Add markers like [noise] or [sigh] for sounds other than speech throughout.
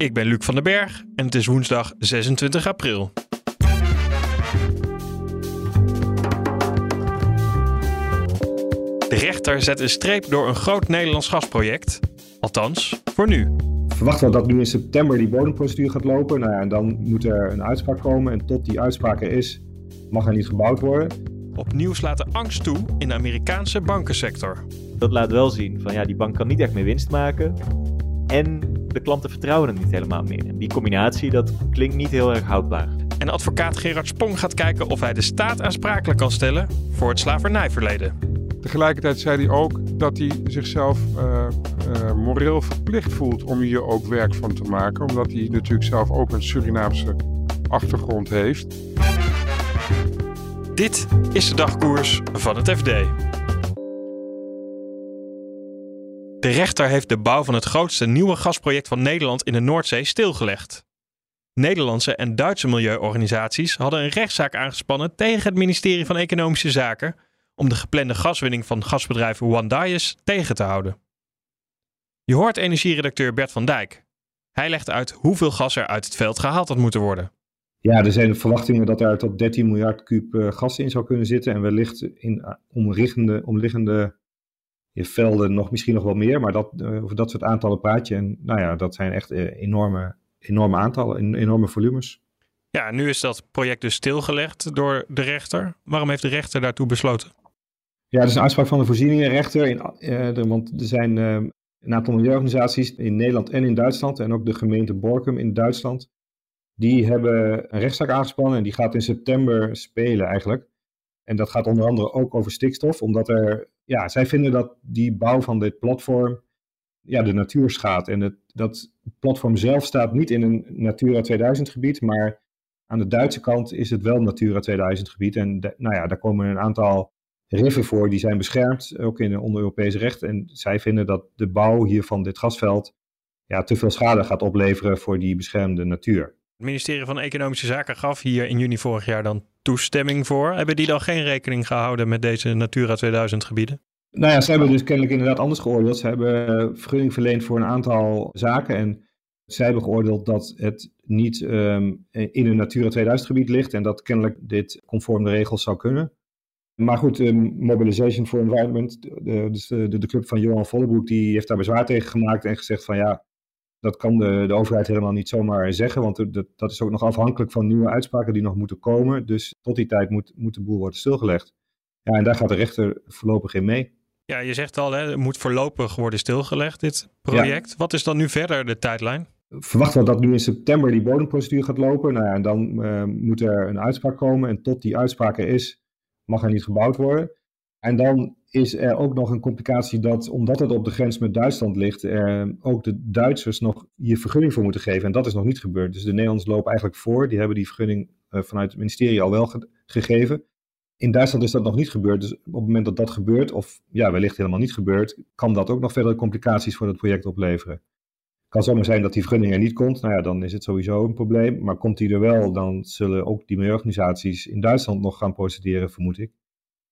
Ik ben Luc van den Berg en het is woensdag 26 april. De rechter zet een streep door een groot Nederlands gasproject. Althans, voor nu. Verwachten we dat nu in september die bodemprocedure gaat lopen. Nou ja, en dan moet er een uitspraak komen. En tot die uitspraak er is, mag er niet gebouwd worden. Opnieuw slaat de angst toe in de Amerikaanse bankensector. Dat laat wel zien van ja, die bank kan niet echt meer winst maken. En de klanten vertrouwen hem niet helemaal meer. En die combinatie, dat klinkt niet heel erg houdbaar. En advocaat Gerard Spong gaat kijken of hij de staat aansprakelijk kan stellen voor het slavernijverleden. Tegelijkertijd zei hij ook dat hij zichzelf uh, uh, moreel verplicht voelt om hier ook werk van te maken. Omdat hij natuurlijk zelf ook een Surinaamse achtergrond heeft. Dit is de dagkoers van het FD. De rechter heeft de bouw van het grootste nieuwe gasproject van Nederland in de Noordzee stilgelegd. Nederlandse en Duitse milieuorganisaties hadden een rechtszaak aangespannen tegen het ministerie van Economische Zaken om de geplande gaswinning van gasbedrijf Wandaes tegen te houden. Je hoort energieredacteur Bert van Dijk. Hij legt uit hoeveel gas er uit het veld gehaald had moeten worden. Ja, er zijn verwachtingen dat er tot 13 miljard kuub uh, gas in zou kunnen zitten. En wellicht in uh, omliggende, omliggende velden nog misschien nog wel meer. Maar dat, uh, over dat soort aantallen praat je. En nou ja, dat zijn echt enorme, enorme aantallen, enorme volumes. Ja, nu is dat project dus stilgelegd door de rechter. Waarom heeft de rechter daartoe besloten? Ja, dat is een uitspraak van de voorzieningenrechter. In, de, want er zijn een aantal milieuorganisaties in Nederland en in Duitsland. En ook de gemeente Borkum in Duitsland die hebben een rechtszaak aangespannen en die gaat in september spelen eigenlijk. En dat gaat onder andere ook over stikstof, omdat er, ja, zij vinden dat die bouw van dit platform ja, de natuur schaadt. En het, dat platform zelf staat niet in een Natura 2000 gebied, maar aan de Duitse kant is het wel Natura 2000 gebied. En nou ja, daar komen een aantal riffen voor die zijn beschermd, ook in onder Europees recht. En zij vinden dat de bouw hier van dit gasveld ja, te veel schade gaat opleveren voor die beschermde natuur. Het ministerie van Economische Zaken gaf hier in juni vorig jaar dan toestemming voor. Hebben die dan geen rekening gehouden met deze Natura 2000 gebieden? Nou ja, ze hebben dus kennelijk inderdaad anders geoordeeld. Ze hebben vergunning verleend voor een aantal zaken. En zij hebben geoordeeld dat het niet um, in een Natura 2000 gebied ligt. En dat kennelijk dit conform de regels zou kunnen. Maar goed, um, Mobilization for Environment, de, dus de, de club van Johan Vollebroek, die heeft daar bezwaar tegen gemaakt en gezegd van ja, dat kan de, de overheid helemaal niet zomaar zeggen, want dat, dat is ook nog afhankelijk van nieuwe uitspraken die nog moeten komen. Dus tot die tijd moet, moet de boel worden stilgelegd. Ja, en daar gaat de rechter voorlopig in mee. Ja, je zegt al, hè, het moet voorlopig worden stilgelegd, dit project. Wat is dan nu verder de tijdlijn? Verwachten we dat nu in september die bodemprocedure gaat lopen. Nou ja, en dan uh, moet er een uitspraak komen. En tot die uitspraak er is, mag er niet gebouwd worden. En dan is er ook nog een complicatie dat, omdat het op de grens met Duitsland ligt, ook de Duitsers nog hier vergunning voor moeten geven. En dat is nog niet gebeurd. Dus de Nederlanders lopen eigenlijk voor. Die hebben die vergunning uh, vanuit het ministerie al wel ge gegeven. In Duitsland is dat nog niet gebeurd. Dus op het moment dat dat gebeurt, of ja, wellicht helemaal niet gebeurt, kan dat ook nog verdere complicaties voor het project opleveren. Het kan zomaar zijn dat die vergunning er niet komt. Nou ja, dan is het sowieso een probleem. Maar komt die er wel, dan zullen ook die milieuorganisaties in Duitsland nog gaan procederen, vermoed ik.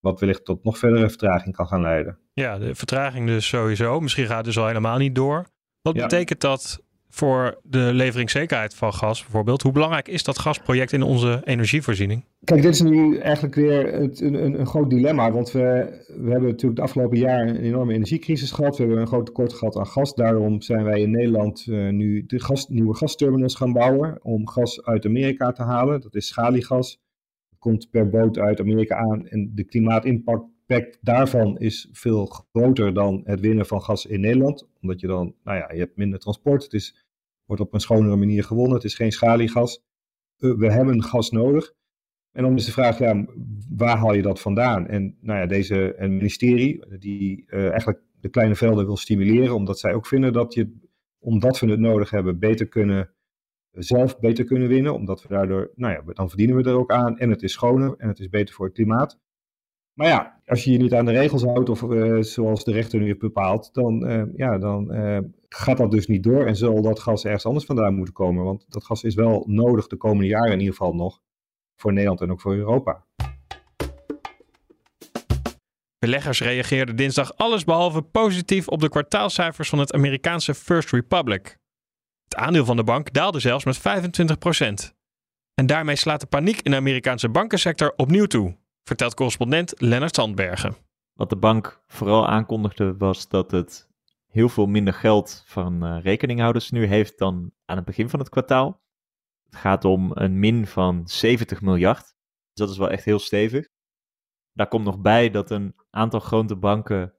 Wat wellicht tot nog verdere vertraging kan gaan leiden. Ja, de vertraging dus sowieso. Misschien gaat het dus al helemaal niet door. Wat ja. betekent dat voor de leveringszekerheid van gas bijvoorbeeld? Hoe belangrijk is dat gasproject in onze energievoorziening? Kijk, dit is nu eigenlijk weer het, een, een, groot dilemma. Want we, we hebben natuurlijk de afgelopen jaar een enorme energiecrisis gehad. We hebben een groot tekort gehad aan gas. Daarom zijn wij in Nederland uh, nu de gas, nieuwe gasterminals gaan bouwen om gas uit Amerika te halen. Dat is schaliegas komt per boot uit Amerika aan. En de klimaatimpact daarvan is veel groter dan het winnen van gas in Nederland. Omdat je dan, nou ja, je hebt minder transport. Het is, wordt op een schonere manier gewonnen. Het is geen schaliegas. Uh, we hebben gas nodig. En dan is de vraag, ja, waar haal je dat vandaan? En nou ja, deze een ministerie die uh, eigenlijk de kleine velden wil stimuleren, omdat zij ook vinden dat je, omdat we het nodig hebben, beter kunnen zelf beter kunnen winnen, omdat we daardoor, nou ja, dan verdienen we er ook aan en het is schoner en het is beter voor het klimaat. Maar ja, als je je niet aan de regels houdt, of uh, zoals de rechter nu heeft bepaald, dan, uh, ja, dan uh, gaat dat dus niet door en zal dat gas ergens anders vandaan moeten komen. Want dat gas is wel nodig de komende jaren in ieder geval nog voor Nederland en ook voor Europa. Beleggers reageerden dinsdag allesbehalve positief op de kwartaalcijfers van het Amerikaanse First Republic. Het aandeel van de bank daalde zelfs met 25%. En daarmee slaat de paniek in de Amerikaanse bankensector opnieuw toe, vertelt correspondent Lennart Sandbergen. Wat de bank vooral aankondigde was dat het heel veel minder geld van uh, rekeninghouders nu heeft dan aan het begin van het kwartaal. Het gaat om een min van 70 miljard. Dus dat is wel echt heel stevig. Daar komt nog bij dat een aantal grote banken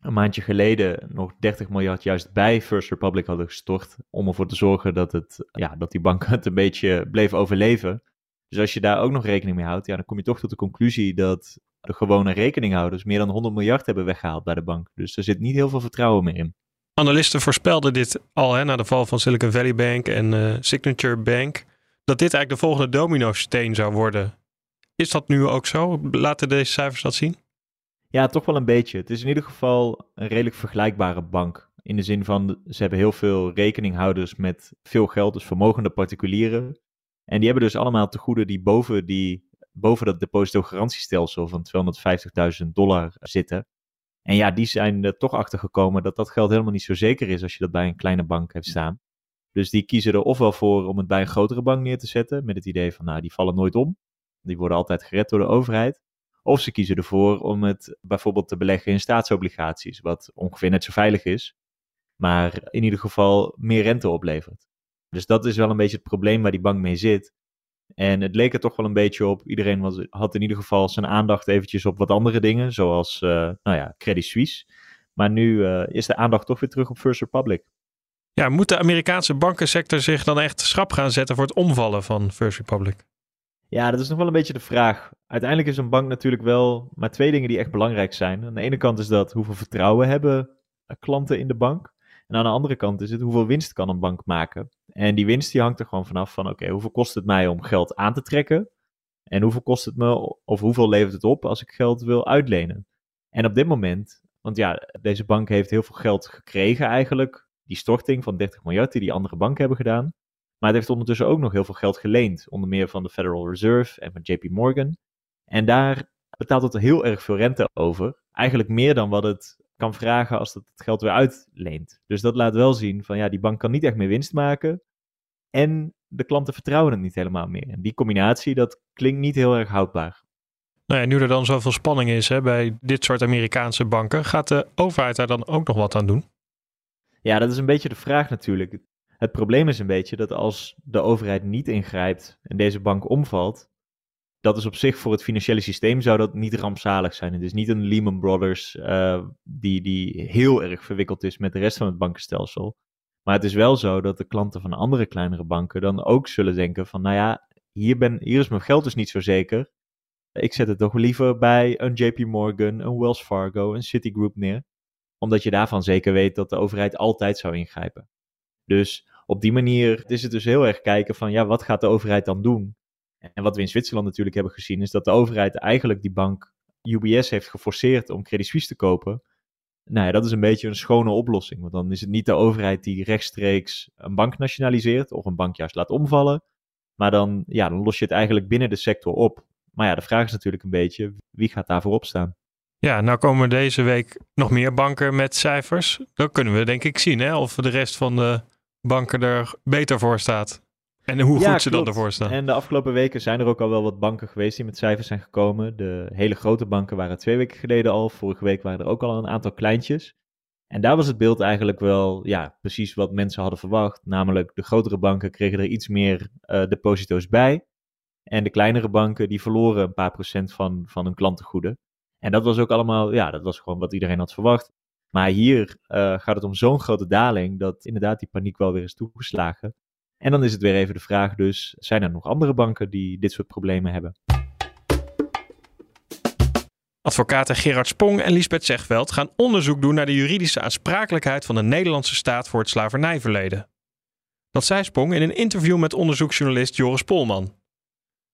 een maandje geleden nog 30 miljard juist bij First Republic hadden gestort. Om ervoor te zorgen dat, het, ja, dat die banken [laughs] het een beetje bleef overleven. Dus als je daar ook nog rekening mee houdt, ja, dan kom je toch tot de conclusie dat de gewone rekeninghouders meer dan 100 miljard hebben weggehaald bij de bank. Dus er zit niet heel veel vertrouwen meer in. Analisten voorspelden dit al hè, na de val van Silicon Valley Bank en uh, Signature Bank. Dat dit eigenlijk de volgende domino-steen zou worden. Is dat nu ook zo? Laten deze cijfers dat zien? Ja, toch wel een beetje. Het is in ieder geval een redelijk vergelijkbare bank. In de zin van, ze hebben heel veel rekeninghouders met veel geld, dus vermogende particulieren. En die hebben dus allemaal tegoeden die boven, die, boven dat depositogarantiestelsel van 250.000 dollar zitten. En ja, die zijn er toch achter gekomen dat dat geld helemaal niet zo zeker is als je dat bij een kleine bank hebt staan. Dus die kiezen er ofwel voor om het bij een grotere bank neer te zetten, met het idee van, nou, die vallen nooit om. Die worden altijd gered door de overheid. Of ze kiezen ervoor om het bijvoorbeeld te beleggen in staatsobligaties, wat ongeveer net zo veilig is, maar in ieder geval meer rente oplevert. Dus dat is wel een beetje het probleem waar die bank mee zit. En het leek er toch wel een beetje op. Iedereen had in ieder geval zijn aandacht eventjes op wat andere dingen, zoals uh, nou ja, Credit Suisse. Maar nu uh, is de aandacht toch weer terug op First Republic. Ja, moet de Amerikaanse bankensector zich dan echt schrap gaan zetten voor het omvallen van First Republic? Ja, dat is nog wel een beetje de vraag. Uiteindelijk is een bank natuurlijk wel maar twee dingen die echt belangrijk zijn. Aan de ene kant is dat hoeveel vertrouwen hebben klanten in de bank. En aan de andere kant is het hoeveel winst kan een bank maken. En die winst die hangt er gewoon vanaf van oké, hoeveel kost het mij om geld aan te trekken? En hoeveel kost het me, of hoeveel levert het op als ik geld wil uitlenen? En op dit moment, want ja, deze bank heeft heel veel geld gekregen eigenlijk. Die storting van 30 miljard die die andere banken hebben gedaan. Maar het heeft ondertussen ook nog heel veel geld geleend. Onder meer van de Federal Reserve en van JP Morgan. En daar betaalt het heel erg veel rente over. Eigenlijk meer dan wat het kan vragen als het het geld weer uitleent. Dus dat laat wel zien van ja, die bank kan niet echt meer winst maken. En de klanten vertrouwen het niet helemaal meer. En die combinatie, dat klinkt niet heel erg houdbaar. Nou ja, nu er dan zoveel spanning is hè, bij dit soort Amerikaanse banken, gaat de overheid daar dan ook nog wat aan doen? Ja, dat is een beetje de vraag natuurlijk. Het probleem is een beetje dat als de overheid niet ingrijpt en deze bank omvalt, dat is op zich voor het financiële systeem zou dat niet rampzalig zijn. Het is niet een Lehman Brothers uh, die, die heel erg verwikkeld is met de rest van het bankenstelsel. Maar het is wel zo dat de klanten van andere kleinere banken dan ook zullen denken van, nou ja, hier, ben, hier is mijn geld dus niet zo zeker. Ik zet het toch liever bij een JP Morgan, een Wells Fargo, een Citigroup neer. Omdat je daarvan zeker weet dat de overheid altijd zou ingrijpen. Dus op die manier is het dus heel erg kijken van, ja, wat gaat de overheid dan doen? En wat we in Zwitserland natuurlijk hebben gezien, is dat de overheid eigenlijk die bank UBS heeft geforceerd om Credit Suisse te kopen. Nou ja, dat is een beetje een schone oplossing. Want dan is het niet de overheid die rechtstreeks een bank nationaliseert of een bank juist laat omvallen. Maar dan, ja, dan los je het eigenlijk binnen de sector op. Maar ja, de vraag is natuurlijk een beetje, wie gaat daarvoor opstaan? Ja, nou komen deze week nog meer banken met cijfers. Dan kunnen we denk ik zien hè, of de rest van de banken er beter voor staat. En hoe goed ze dan ervoor staan. En de afgelopen weken zijn er ook al wel wat banken geweest die met cijfers zijn gekomen. De hele grote banken waren twee weken geleden al. Vorige week waren er ook al een aantal kleintjes. En daar was het beeld eigenlijk wel ja, precies wat mensen hadden verwacht. Namelijk de grotere banken kregen er iets meer uh, deposito's bij. En de kleinere banken die verloren een paar procent van, van hun klantengoeden. En dat was ook allemaal, ja, dat was gewoon wat iedereen had verwacht. Maar hier uh, gaat het om zo'n grote daling dat inderdaad die paniek wel weer is toegeslagen. En dan is het weer even de vraag dus, zijn er nog andere banken die dit soort problemen hebben? Advocaten Gerard Spong en Lisbeth Zegveld gaan onderzoek doen naar de juridische aansprakelijkheid van de Nederlandse staat voor het slavernijverleden. Dat zei Spong in een interview met onderzoeksjournalist Joris Polman.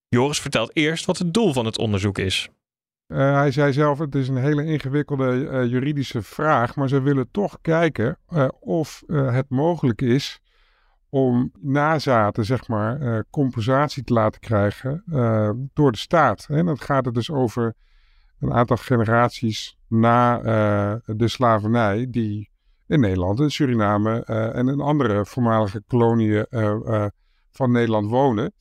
Joris vertelt eerst wat het doel van het onderzoek is. Uh, hij zei zelf, het is een hele ingewikkelde uh, juridische vraag, maar ze willen toch kijken uh, of het mogelijk is om nazaten, zeg maar, compensatie te laten krijgen door de staat. En dan gaat het dus over een aantal generaties na de slavernij die in Nederland, in Suriname en in andere voormalige koloniën van Nederland wonen.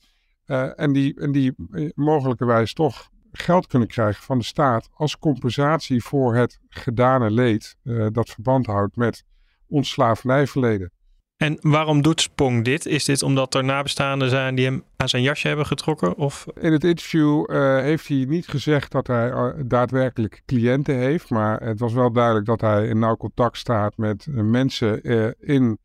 en die, en die mogelijkerwijs toch geld kunnen krijgen van de staat als compensatie voor het gedane leed uh, dat verband houdt met ons slavernijverleden. En waarom doet Spong dit? Is dit omdat er nabestaanden zijn die hem aan zijn jasje hebben getrokken? Of? In het interview uh, heeft hij niet gezegd dat hij uh, daadwerkelijk cliënten heeft. Maar het was wel duidelijk dat hij in nauw contact staat met mensen in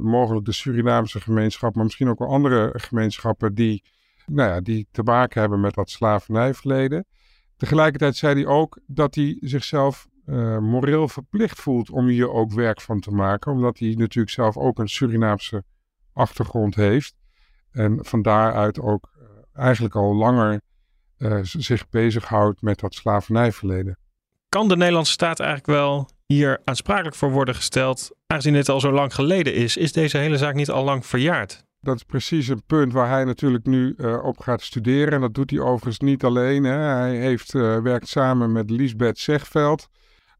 mogelijk de Surinaamse gemeenschap, maar misschien ook wel andere gemeenschappen die nou ja, die te maken hebben met dat slavernijverleden. Tegelijkertijd zei hij ook dat hij zichzelf uh, moreel verplicht voelt om hier ook werk van te maken. Omdat hij natuurlijk zelf ook een Surinaamse achtergrond heeft. En van daaruit ook uh, eigenlijk al langer uh, zich bezighoudt met dat slavernijverleden. Kan de Nederlandse staat eigenlijk wel hier aansprakelijk voor worden gesteld, aangezien dit al zo lang geleden is? Is deze hele zaak niet al lang verjaard? Dat is precies een punt waar hij natuurlijk nu uh, op gaat studeren. En dat doet hij overigens niet alleen. Hè. Hij heeft, uh, werkt samen met Lisbeth Zegveld.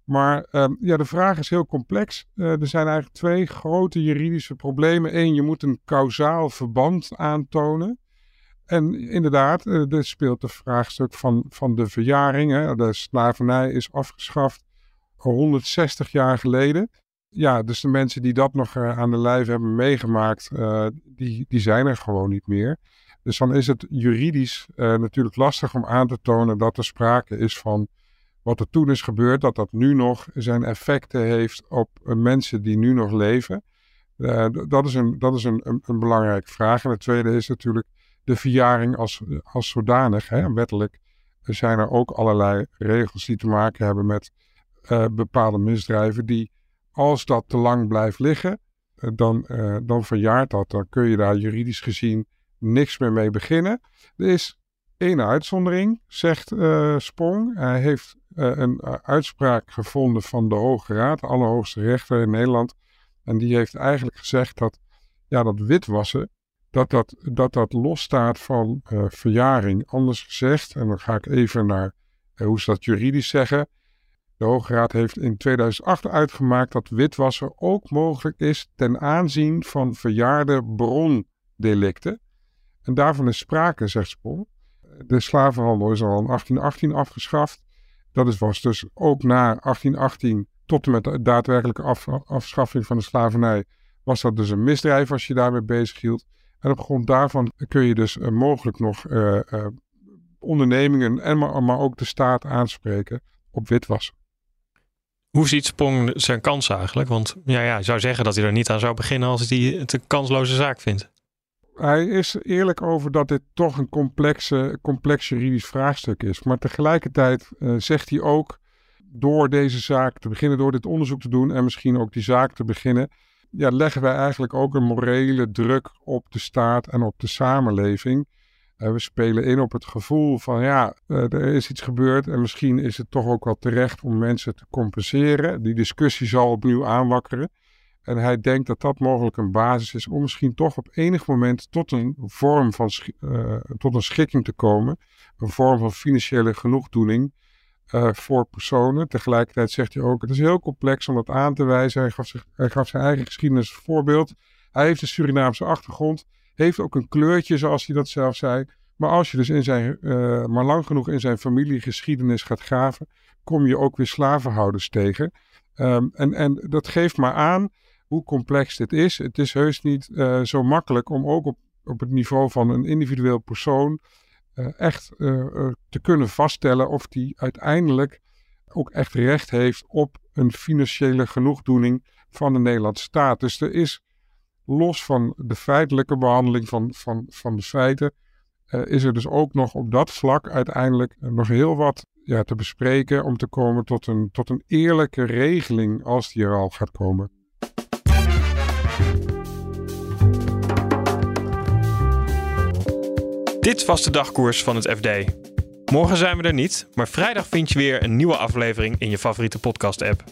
Maar uh, ja, de vraag is heel complex. Uh, er zijn eigenlijk twee grote juridische problemen. Eén, je moet een kausaal verband aantonen. En inderdaad, er speelt de vraagstuk van, van de verjaring. Hè. De slavernij is afgeschaft 160 jaar geleden ja, dus de mensen die dat nog uh, aan de lijf hebben meegemaakt, uh, die, die zijn er gewoon niet meer. Dus dan is het juridisch uh, natuurlijk lastig om aan te tonen dat er sprake is van wat er toen is gebeurd, dat dat nu nog zijn effecten heeft op mensen die nu nog leven. dat is, een, dat is een, een, een, belangrijke vraag. En het tweede is natuurlijk de verjaring als, als zodanig. Hè, wettelijk zijn er ook allerlei regels die te maken hebben met bepaalde misdrijven die als dat te lang blijft liggen, eh, dan, uh, dan verjaart dat. Dan kun je daar juridisch gezien niks meer mee beginnen. Er is één uitzondering, zegt uh, Sprong. Hij heeft een uitspraak gevonden van de Hoge Raad, de allerhoogste rechter in Nederland. En die heeft eigenlijk gezegd dat ja, dat witwassen, dat dat, dat, dat losstaat van verjaring. Anders gezegd, en dan ga ik even naar hoe ze dat juridisch zeggen. De Hoge Raad heeft in 2008 uitgemaakt dat witwassen ook mogelijk is ten aanzien van verjaarde brondelicten. En daarvan is sprake, zegt Spol. De slavenhandel is al in 1818 afgeschaft. Dat was dus ook na 1818 tot en met de daadwerkelijke af, afschaffing van de slavernij, was dat dus een misdrijf als je daarmee bezig hield. En op grond daarvan kun je dus uh, mogelijk nog uh, uh, ondernemingen en maar ook de staat aanspreken op witwassen. Hoe ziet Spong zijn kans eigenlijk? Want ja, ja, je zou zeggen dat hij er niet aan zou beginnen als hij het een kansloze zaak vindt. Hij is eerlijk over dat dit toch een complexe, complex juridisch vraagstuk is. Maar tegelijkertijd uh, zegt hij ook, door deze zaak te beginnen, door dit onderzoek te doen en misschien ook die zaak te beginnen, ja, leggen wij eigenlijk ook een morele druk op de staat en op de samenleving. Uh, we spelen in op het gevoel van ja, uh, er is iets gebeurd en misschien is het toch ook wel terecht om mensen te compenseren. Die discussie zal opnieuw aanwakkeren. En hij denkt dat dat mogelijk een basis is om misschien toch op enig moment tot een vorm van uh, tot een schikking te komen. Een vorm van financiële genoegdoening voor personen. Tegelijkertijd zegt hij ook, het is heel complex om dat aan te wijzen. Hij gaf, hij gaf zijn eigen geschiedenis voorbeeld. Hij heeft een Surinaamse achtergrond heeft ook een kleurtje, zoals hij dat zelf zei. Maar als je dus in zijn, uh, maar lang genoeg in zijn familiegeschiedenis gaat graven, kom je ook weer slavenhouders tegen. Um, en, en dat geeft maar aan hoe complex dit is. Het is heus niet uh, zo makkelijk om ook op, op het niveau van een individueel persoon uh, echt te kunnen vaststellen of die uiteindelijk ook echt recht heeft op een financiële genoegdoening van de Nederlandse staat. Dus er is los van de feitelijke behandeling van, van, van de feiten, uh, is er dus ook nog op dat vlak uiteindelijk nog heel wat ja, te bespreken om te komen tot een, tot een eerlijke regeling als die er al gaat komen. Dit was de dagkoers van het FD. Morgen zijn we er niet, maar vrijdag vind je weer een nieuwe aflevering in je favoriete podcast-app.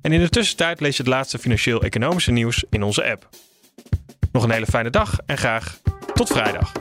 En in de tussentijd lees je het laatste financieel-economische nieuws in onze app. Nog een hele fijne dag en graag tot vrijdag.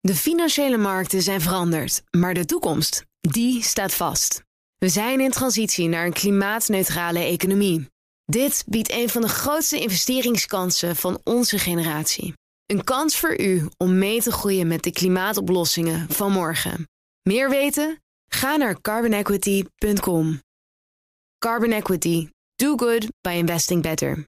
De financiële markten zijn veranderd, maar de toekomst, die staat vast. We zijn in transitie naar een klimaatneutrale economie. Dit biedt een van de grootste investeringskansen van onze generatie. Een kans voor u om mee te groeien met de klimaatoplossingen van morgen. Meer weten? Ga naar carbonequity.com. Carbon Equity. Do good by investing better.